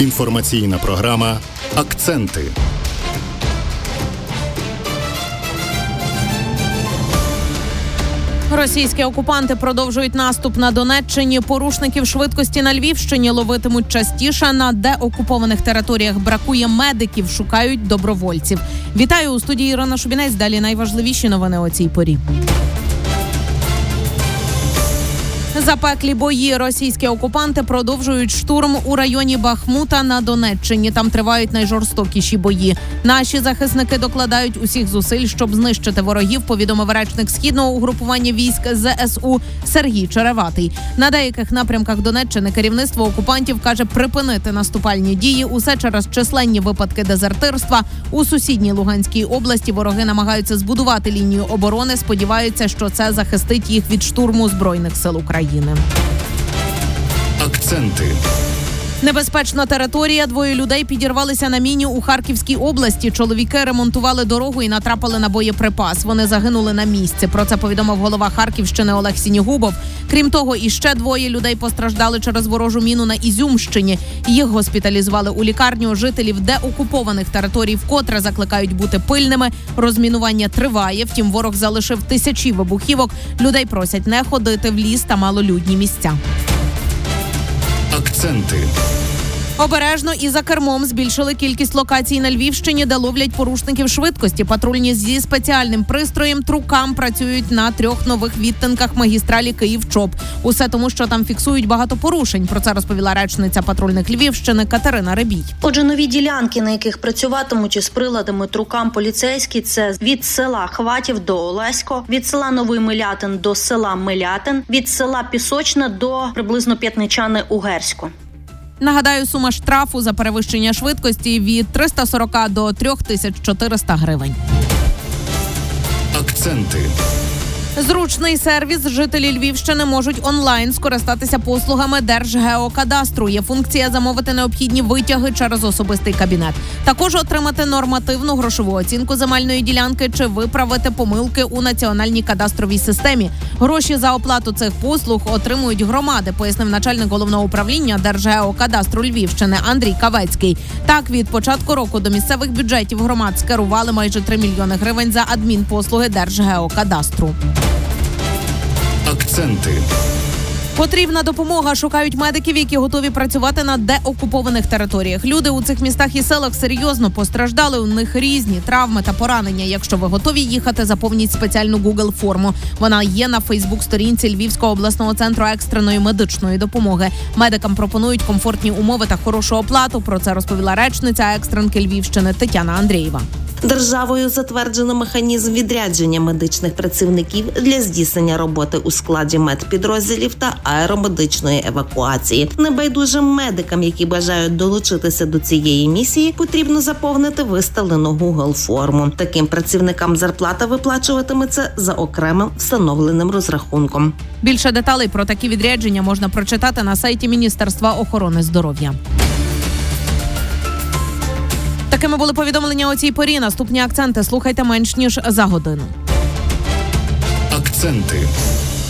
Інформаційна програма Акценти. Російські окупанти продовжують наступ на Донеччині. Порушників швидкості на Львівщині ловитимуть частіше. На деокупованих територіях бракує медиків, шукають добровольців. Вітаю у студії Ірина Шубінець. Далі найважливіші новини о цій порі. Запеклі бої російські окупанти продовжують штурм у районі Бахмута на Донеччині. Там тривають найжорстокіші бої. Наші захисники докладають усіх зусиль, щоб знищити ворогів. Повідомив речник східного угрупування військ ЗСУ Сергій Череватий. На деяких напрямках Донеччини керівництво окупантів каже припинити наступальні дії. Усе через численні випадки дезертирства у сусідній Луганській області. Вороги намагаються збудувати лінію оборони. Сподіваються, що це захистить їх від штурму збройних сил України. Акценти. Небезпечна територія. Двоє людей підірвалися на міні у Харківській області. Чоловіки ремонтували дорогу і натрапили на боєприпас. Вони загинули на місці. Про це повідомив голова Харківщини Олег Сінігубов. Крім того, іще двоє людей постраждали через ворожу міну на Ізюмщині. Їх госпіталізували у лікарню. Жителів деокупованих територій вкотре закликають бути пильними. Розмінування триває. Втім, ворог залишив тисячі вибухівок. Людей просять не ходити в ліс та малолюдні місця. Акценти. Обережно і за кермом збільшили кількість локацій на Львівщині, де ловлять порушників швидкості. Патрульні зі спеціальним пристроєм трукам працюють на трьох нових відтинках магістралі Київ чоп Усе тому, що там фіксують багато порушень. Про це розповіла речниця патрульних Львівщини Катерина Ребій. Отже, нові ділянки, на яких працюватимуть із приладами трукам поліцейські, це від села Хватів до Олесько, від села Новий Милятин до села Милятин, від села Пісочне до приблизно П'ятничани Угерсько. Нагадаю, сума штрафу за перевищення швидкості від 340 до 3400 гривень. Акценти. Зручний сервіс жителі Львівщини можуть онлайн скористатися послугами Держгеокадастру. Є функція замовити необхідні витяги через особистий кабінет. Також отримати нормативну грошову оцінку земельної ділянки чи виправити помилки у національній кадастровій системі. Гроші за оплату цих послуг отримують громади, пояснив начальник головного управління Держгеокадастру Львівщини Андрій Кавецький. Так від початку року до місцевих бюджетів громад скерували майже 3 мільйони гривень за адмінпослуги Держгеокадастру. Акценти. Потрібна допомога. Шукають медиків, які готові працювати на деокупованих територіях. Люди у цих містах і селах серйозно постраждали. У них різні травми та поранення. Якщо ви готові їхати, заповніть спеціальну Google форму. Вона є на Фейсбук-сторінці Львівського обласного центру екстреної медичної допомоги. Медикам пропонують комфортні умови та хорошу оплату. Про це розповіла речниця екстренки Львівщини Тетяна Андрієва. Державою затверджено механізм відрядження медичних працівників для здійснення роботи у складі медпідрозділів та аеромедичної евакуації. Небайдужим медикам, які бажають долучитися до цієї місії, потрібно заповнити виставлену Google форму. Таким працівникам зарплата виплачуватиметься за окремим встановленим розрахунком. Більше деталей про такі відрядження можна прочитати на сайті Міністерства охорони здоров'я. Такими були повідомлення у цій порі. Наступні акценти слухайте менш ніж за годину. Акценти.